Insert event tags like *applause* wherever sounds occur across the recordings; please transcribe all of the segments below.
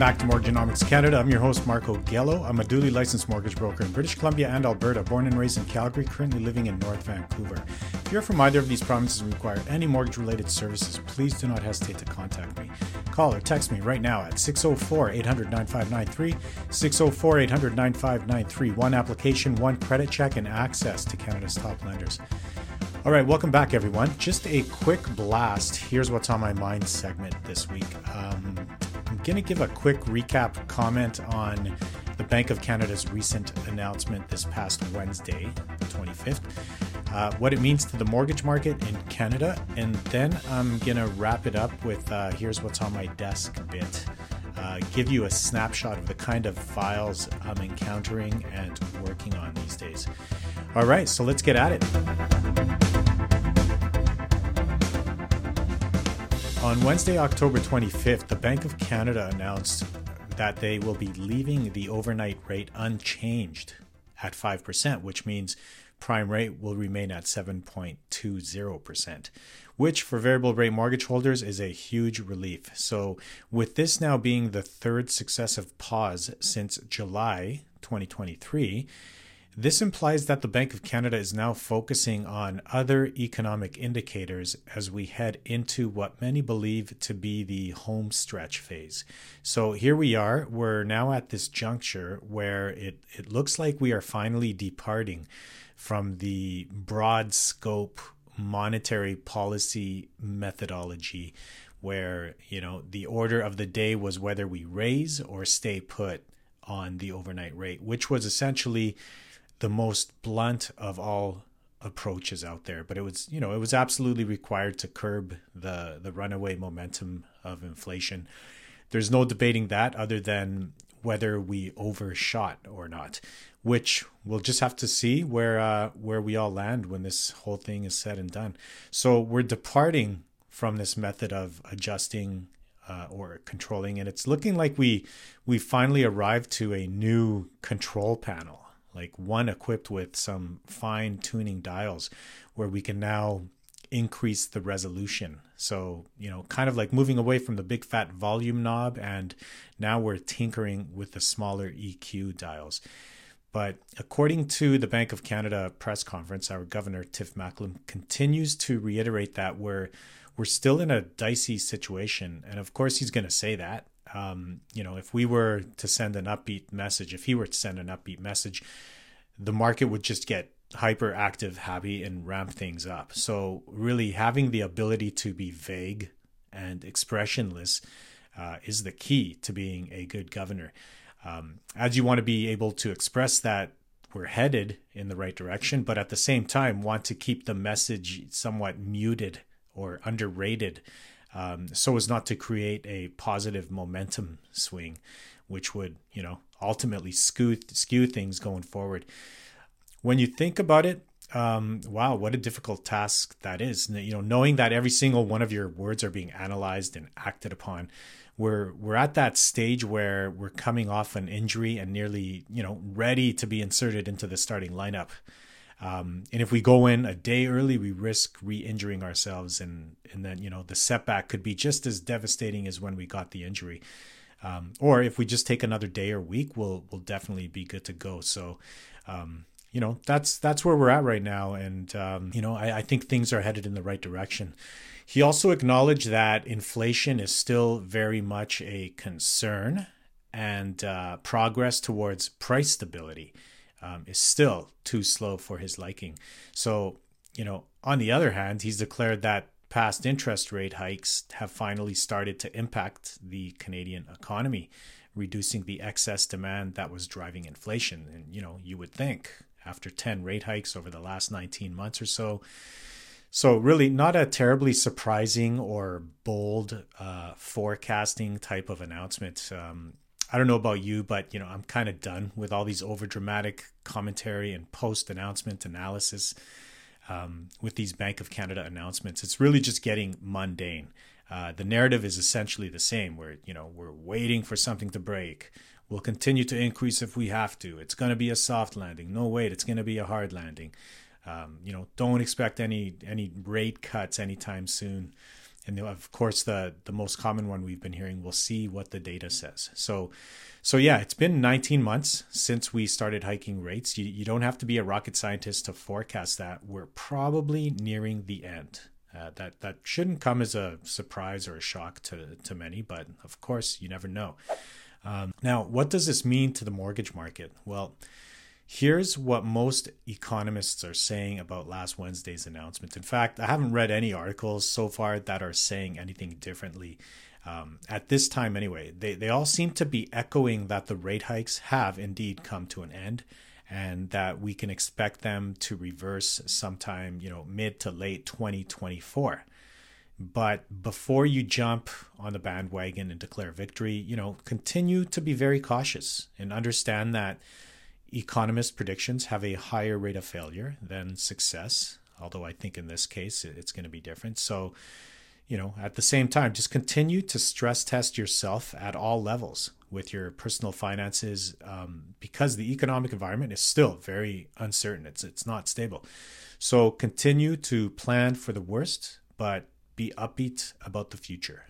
Back to Mortgagenomics Canada. I'm your host, Marko Gelo. I'm a duly licensed mortgage broker in British Columbia and Alberta, born and raised in Calgary, currently living in North Vancouver. If you're from either of these provinces and require any mortgage related services, please do not hesitate to contact me. Call or text me right now at 604 800 9593, 604 800 9593. One application, one credit check, and access to Canada's top lenders. All right, welcome back, everyone. Just a quick blast. Here's what's on my mind segment this week. Um, going to give a quick recap comment on the Bank of Canada's recent announcement this past Wednesday, the 25th, uh, what it means to the mortgage market in Canada, and then I'm going to wrap it up with uh, here's what's on my desk bit. Uh, give you a snapshot of the kind of files I'm encountering and working on these days. All right, so let's get at it. On Wednesday, October 25th, the Bank of Canada announced that they will be leaving the overnight rate unchanged at 5%, which means prime rate will remain at 7.20%, which for variable rate mortgage holders is a huge relief. So, with this now being the third successive pause since July 2023, this implies that the Bank of Canada is now focusing on other economic indicators as we head into what many believe to be the home stretch phase. So here we are. We're now at this juncture where it, it looks like we are finally departing from the broad scope monetary policy methodology where you know the order of the day was whether we raise or stay put on the overnight rate which was essentially the most blunt of all approaches out there but it was you know it was absolutely required to curb the the runaway momentum of inflation. There's no debating that other than whether we overshot or not which we'll just have to see where uh, where we all land when this whole thing is said and done. So we're departing from this method of adjusting uh, or controlling and it's looking like we we finally arrived to a new control panel like one equipped with some fine tuning dials where we can now increase the resolution. So, you know, kind of like moving away from the big fat volume knob, and now we're tinkering with the smaller EQ dials. But according to the Bank of Canada press conference, our governor Tiff Macklem continues to reiterate that we're we're still in a dicey situation, and of course he's going to say that um, you know, if we were to send an upbeat message, if he were to send an upbeat message, the market would just get hyperactive, happy, and ramp things up. So, really, having the ability to be vague and expressionless uh, is the key to being a good governor. Um, as you want to be able to express that we're headed in the right direction, but at the same time, want to keep the message somewhat muted or underrated um, so as not to create a positive momentum swing, which would, you know, ultimately skew, skew things going forward. When you think about it, um, wow, what a difficult task that is. You know, knowing that every single one of your words are being analyzed and acted upon. We're we're at that stage where we're coming off an injury and nearly, you know, ready to be inserted into the starting lineup. Um, and if we go in a day early, we risk re-injuring ourselves, and and then you know the setback could be just as devastating as when we got the injury. Um, or if we just take another day or week, we'll we'll definitely be good to go. So, um, you know, that's that's where we're at right now, and um, you know, I, I think things are headed in the right direction. He also acknowledged that inflation is still very much a concern, and uh, progress towards price stability um, is still too slow for his liking. So, you know, on the other hand, he's declared that past interest rate hikes have finally started to impact the Canadian economy, reducing the excess demand that was driving inflation. And, you know, you would think after 10 rate hikes over the last 19 months or so. So, really, not a terribly surprising or bold uh, forecasting type of announcement. Um, I don't know about you, but you know, I'm kind of done with all these over dramatic commentary and post announcement analysis um, with these Bank of Canada announcements. It's really just getting mundane. Uh, the narrative is essentially the same. Where you know we're waiting for something to break. We'll continue to increase if we have to. It's going to be a soft landing. No wait, it's going to be a hard landing. Um, you know, don't expect any any rate cuts anytime soon. And of course the the most common one we've been hearing we'll see what the data says. So so yeah it's been 19 months since we started hiking rates. You, you don't have to be a rocket scientist to forecast that. We're probably nearing the end. Uh, that that shouldn't come as a surprise or a shock to to many but of course you never know. Um, now what does this mean to the mortgage market? Well Here's what most economists are saying about last Wednesday's announcement. In fact, I haven't read any articles so far that are saying anything differently. Um, at this time, anyway, they, they all seem to be echoing that the rate hikes have indeed come to an end and that we can expect them to reverse sometime, you know, mid to late 2024. But before you jump on the bandwagon and declare victory, you know, continue to be very cautious and understand that economist predictions have a higher rate of failure than success, although I think in this case it's going to be different. So, you know, at the same time, just continue to stress test yourself at all levels with your personal finances um, because the economic environment is still very uncertain. It's it's not stable. So continue to plan for the worst, but be upbeat about the future.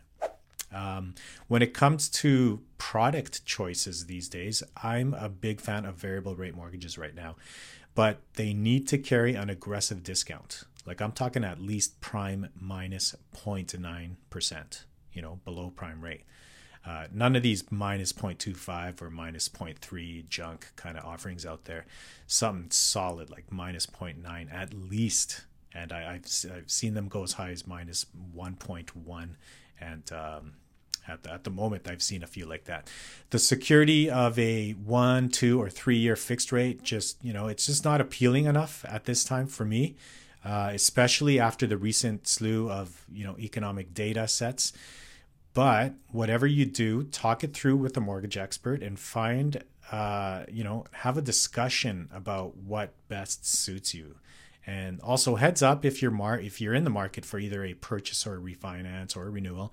Um, when it comes to product choices these days, I'm a big fan of variable rate mortgages right now, but they need to carry an aggressive discount. Like I'm talking at least prime minus 0.9%, you know, below prime rate. Uh, none of these minus 0.25 or minus 0.3 junk kind of offerings out there. Something solid like minus 0.9 at least. And I, have I've seen them go as high as minus 1.1 and um, at the, at the moment I've seen a few like that. The security of a one, two, or three year fixed rate just you know it's just not appealing enough at this time for me, uh, especially after the recent slew of you know economic data sets. But whatever you do, talk it through with a mortgage expert and find uh, you know have a discussion about what best suits you. And also heads up if you're mar- if you're in the market for either a purchase or a refinance or a renewal,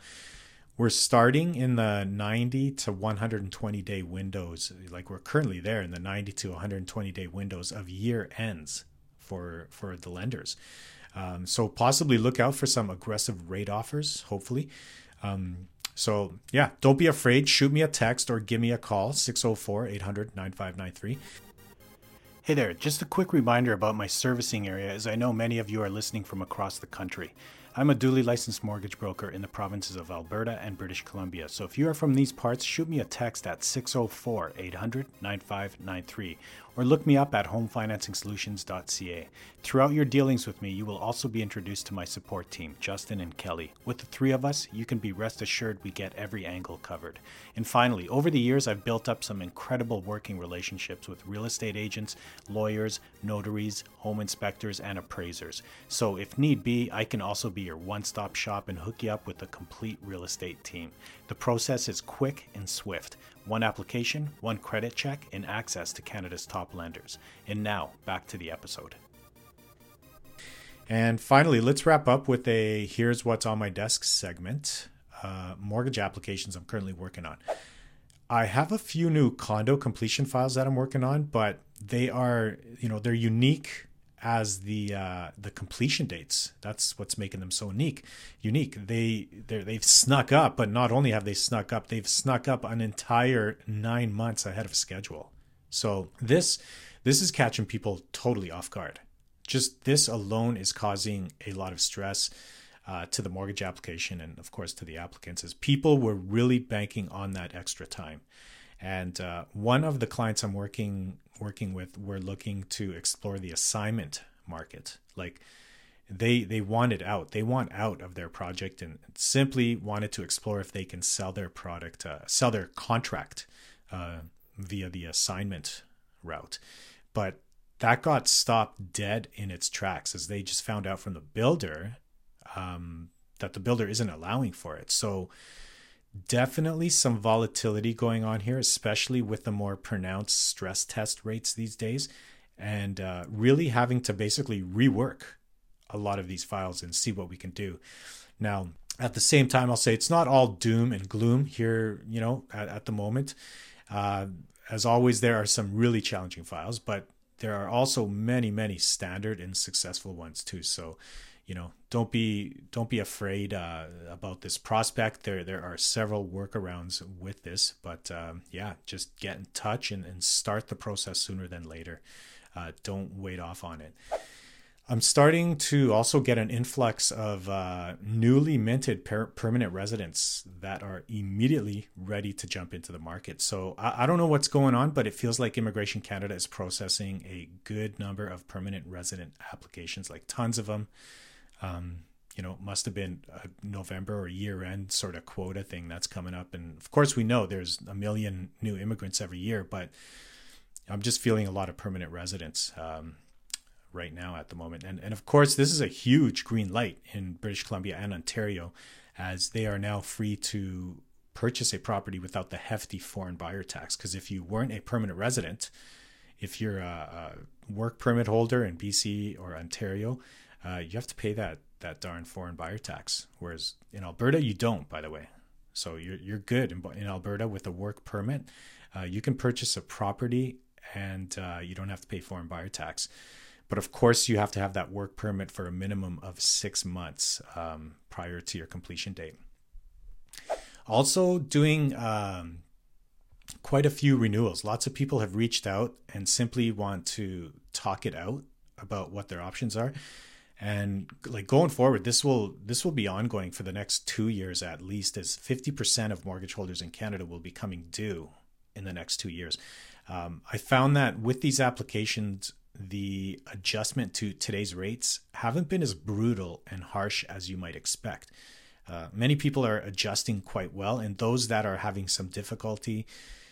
we're starting in the 90 to 120 day windows. Like we're currently there in the 90 to 120 day windows of year ends for for the lenders. Um, so possibly look out for some aggressive rate offers. Hopefully. Um, so yeah, don't be afraid. Shoot me a text or give me a call 604 800 9593. Hey there, just a quick reminder about my servicing area as I know many of you are listening from across the country. I'm a duly licensed mortgage broker in the provinces of Alberta and British Columbia. So if you are from these parts, shoot me a text at 604 800 9593 or look me up at homefinancingsolutions.ca. Throughout your dealings with me, you will also be introduced to my support team, Justin and Kelly. With the three of us, you can be rest assured we get every angle covered. And finally, over the years, I've built up some incredible working relationships with real estate agents, lawyers, notaries, home inspectors, and appraisers. So if need be, I can also be your one stop shop and hook you up with a complete real estate team. The process is quick and swift. One application, one credit check, and access to Canada's top lenders. And now, back to the episode. And finally, let's wrap up with a Here's What's on My Desk segment uh, mortgage applications I'm currently working on. I have a few new condo completion files that I'm working on, but they are, you know, they're unique as the uh, the completion dates. That's what's making them so unique. Unique. They they've snuck up, but not only have they snuck up, they've snuck up an entire nine months ahead of schedule. So this this is catching people totally off guard. Just this alone is causing a lot of stress uh, to the mortgage application and of course to the applicants. As people were really banking on that extra time. And uh, one of the clients I'm working working with were looking to explore the assignment market. Like they they wanted out. They want out of their project and simply wanted to explore if they can sell their product, uh, sell their contract uh, via the assignment route. But that got stopped dead in its tracks as they just found out from the builder um, that the builder isn't allowing for it. So definitely some volatility going on here, especially with the more pronounced stress test rates these days, and uh, really having to basically rework a lot of these files and see what we can do. Now, at the same time, I'll say it's not all doom and gloom here, you know, at, at the moment. Uh, as always, there are some really challenging files, but there are also many, many standard and successful ones too. So, you know, don't be don't be afraid uh, about this prospect. There there are several workarounds with this, but um, yeah, just get in touch and, and start the process sooner than later. Uh, don't wait off on it. I'm starting to also get an influx of uh, newly minted per- permanent residents that are immediately ready to jump into the market. So I-, I don't know what's going on, but it feels like Immigration Canada is processing a good number of permanent resident applications, like tons of them. Um, you know, must have been a November or year end sort of quota thing that's coming up. And of course, we know there's a million new immigrants every year, but I'm just feeling a lot of permanent residents. Um, right now at the moment. And, and of course, this is a huge green light in British Columbia and Ontario as they are now free to purchase a property without the hefty foreign buyer tax. Because if you weren't a permanent resident, if you're a, a work permit holder in BC or Ontario, uh, you have to pay that that darn foreign buyer tax. Whereas in Alberta, you don't, by the way. So you're you're good in, in Alberta with a work permit. Uh, you can purchase a property and uh, you don't have to pay foreign buyer tax. But of course, you have to have that work permit for a minimum of six months um, prior to your completion date. Also, doing um, quite a few renewals. Lots of people have reached out and simply want to talk it out about what their options are. And like going forward, this will this will be ongoing for the next two years at least, as 50% of mortgage holders in Canada will be coming due in the next two years. Um, I found that with these applications, the adjustment to today's rates haven't been as brutal and harsh as you might expect. Uh, many people are adjusting quite well, and those that are having some difficulty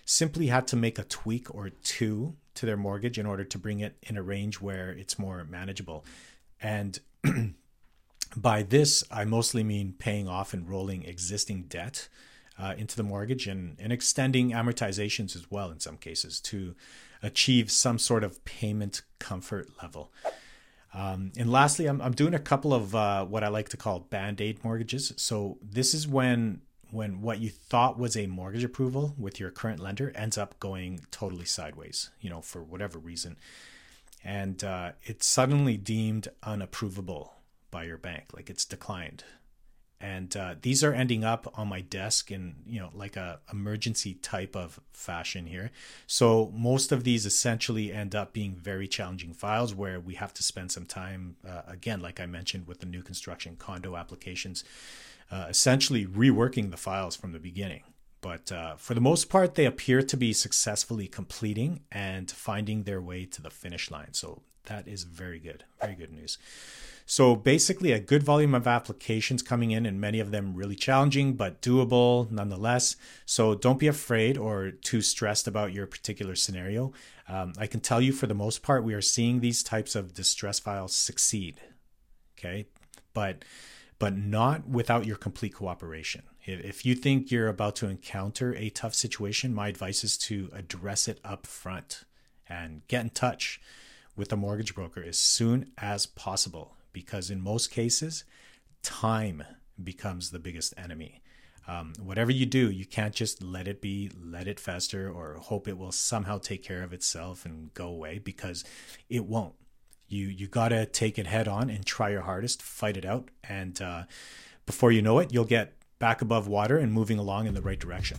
simply had to make a tweak or two to their mortgage in order to bring it in a range where it's more manageable. And *clears throat* by this, I mostly mean paying off and rolling existing debt uh, into the mortgage and, and extending amortizations as well in some cases to achieve some sort of payment comfort level. Um, and lastly, I'm, I'm doing a couple of uh, what I like to call band aid mortgages. So this is when when what you thought was a mortgage approval with your current lender ends up going totally sideways, you know, for whatever reason, and uh, it's suddenly deemed unapprovable by your bank, like it's declined. And uh, these are ending up on my desk in you know like a emergency type of fashion here. So most of these essentially end up being very challenging files where we have to spend some time uh, again like i mentioned with the new construction condo applications uh, essentially reworking the files from the beginning but uh, for the most part they appear to be successfully completing and finding their way to the finish line so that is very good very good news so basically, a good volume of applications coming in, and many of them really challenging, but doable nonetheless. So don't be afraid or too stressed about your particular scenario. Um, I can tell you for the most part, we are seeing these types of distress files succeed. Okay. But but not without your complete cooperation. If you think you're about to encounter a tough situation, my advice is to address it up front and get in touch with a mortgage broker as soon as possible because in most cases, time becomes the biggest enemy. Um, whatever you do, you can't just let it be, let it fester, or hope it will somehow take care of itself and go away because it won't. You you gotta take it head on and try your hardest, fight it out, and uh, before you know it, you'll get back above water and moving along in the right direction.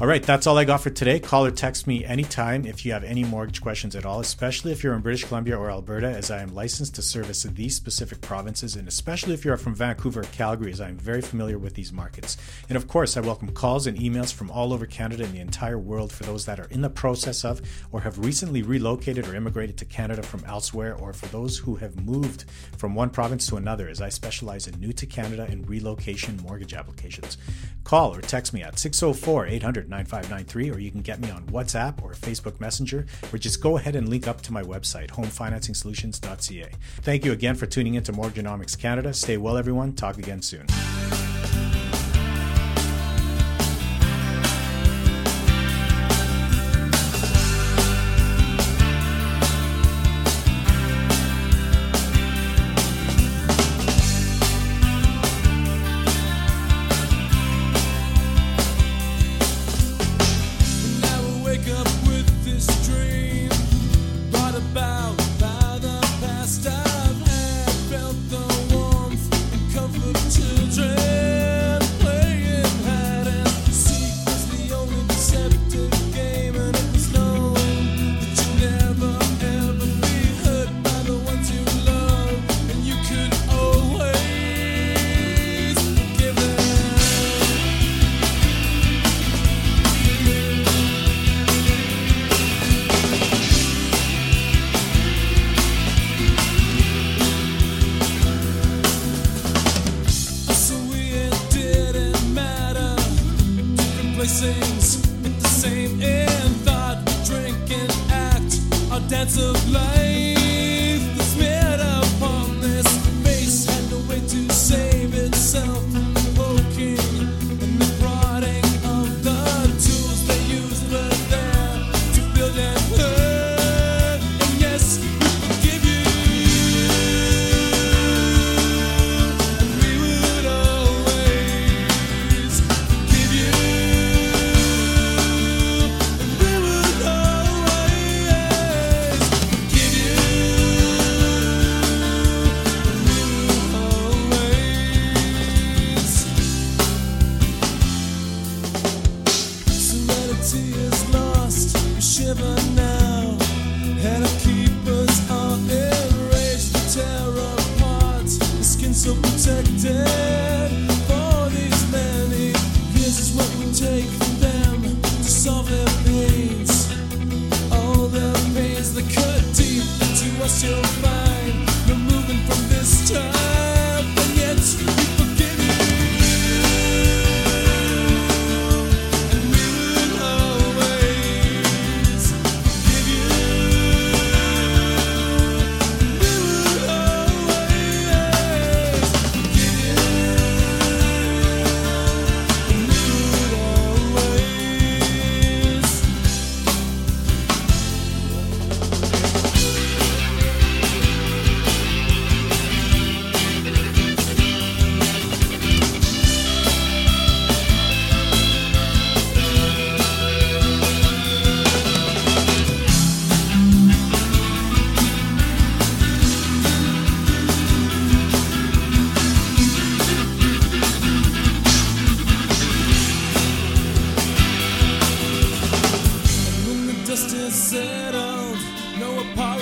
All right, that's all I got for today. Call or text me anytime if you have any mortgage questions at all, especially if you're in British Columbia or Alberta, as I am licensed to service these specific provinces, and especially if you're from Vancouver or Calgary, as I'm very familiar with these markets. And of course, I welcome calls and emails from all over Canada and the entire world for those that are in the process of or have recently relocated or immigrated to Canada from elsewhere, or for those who have moved from one province to another, as I specialize in new to Canada and relocation mortgage applications. Call or text me at 604 800 9593, or you can get me on WhatsApp or Facebook Messenger, or just go ahead and link up to my website, homefinancingsolutions.ca. Thank you again for tuning into Mortgagenomics Canada. Stay well, everyone. Talk again soon.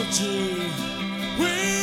Apology. We.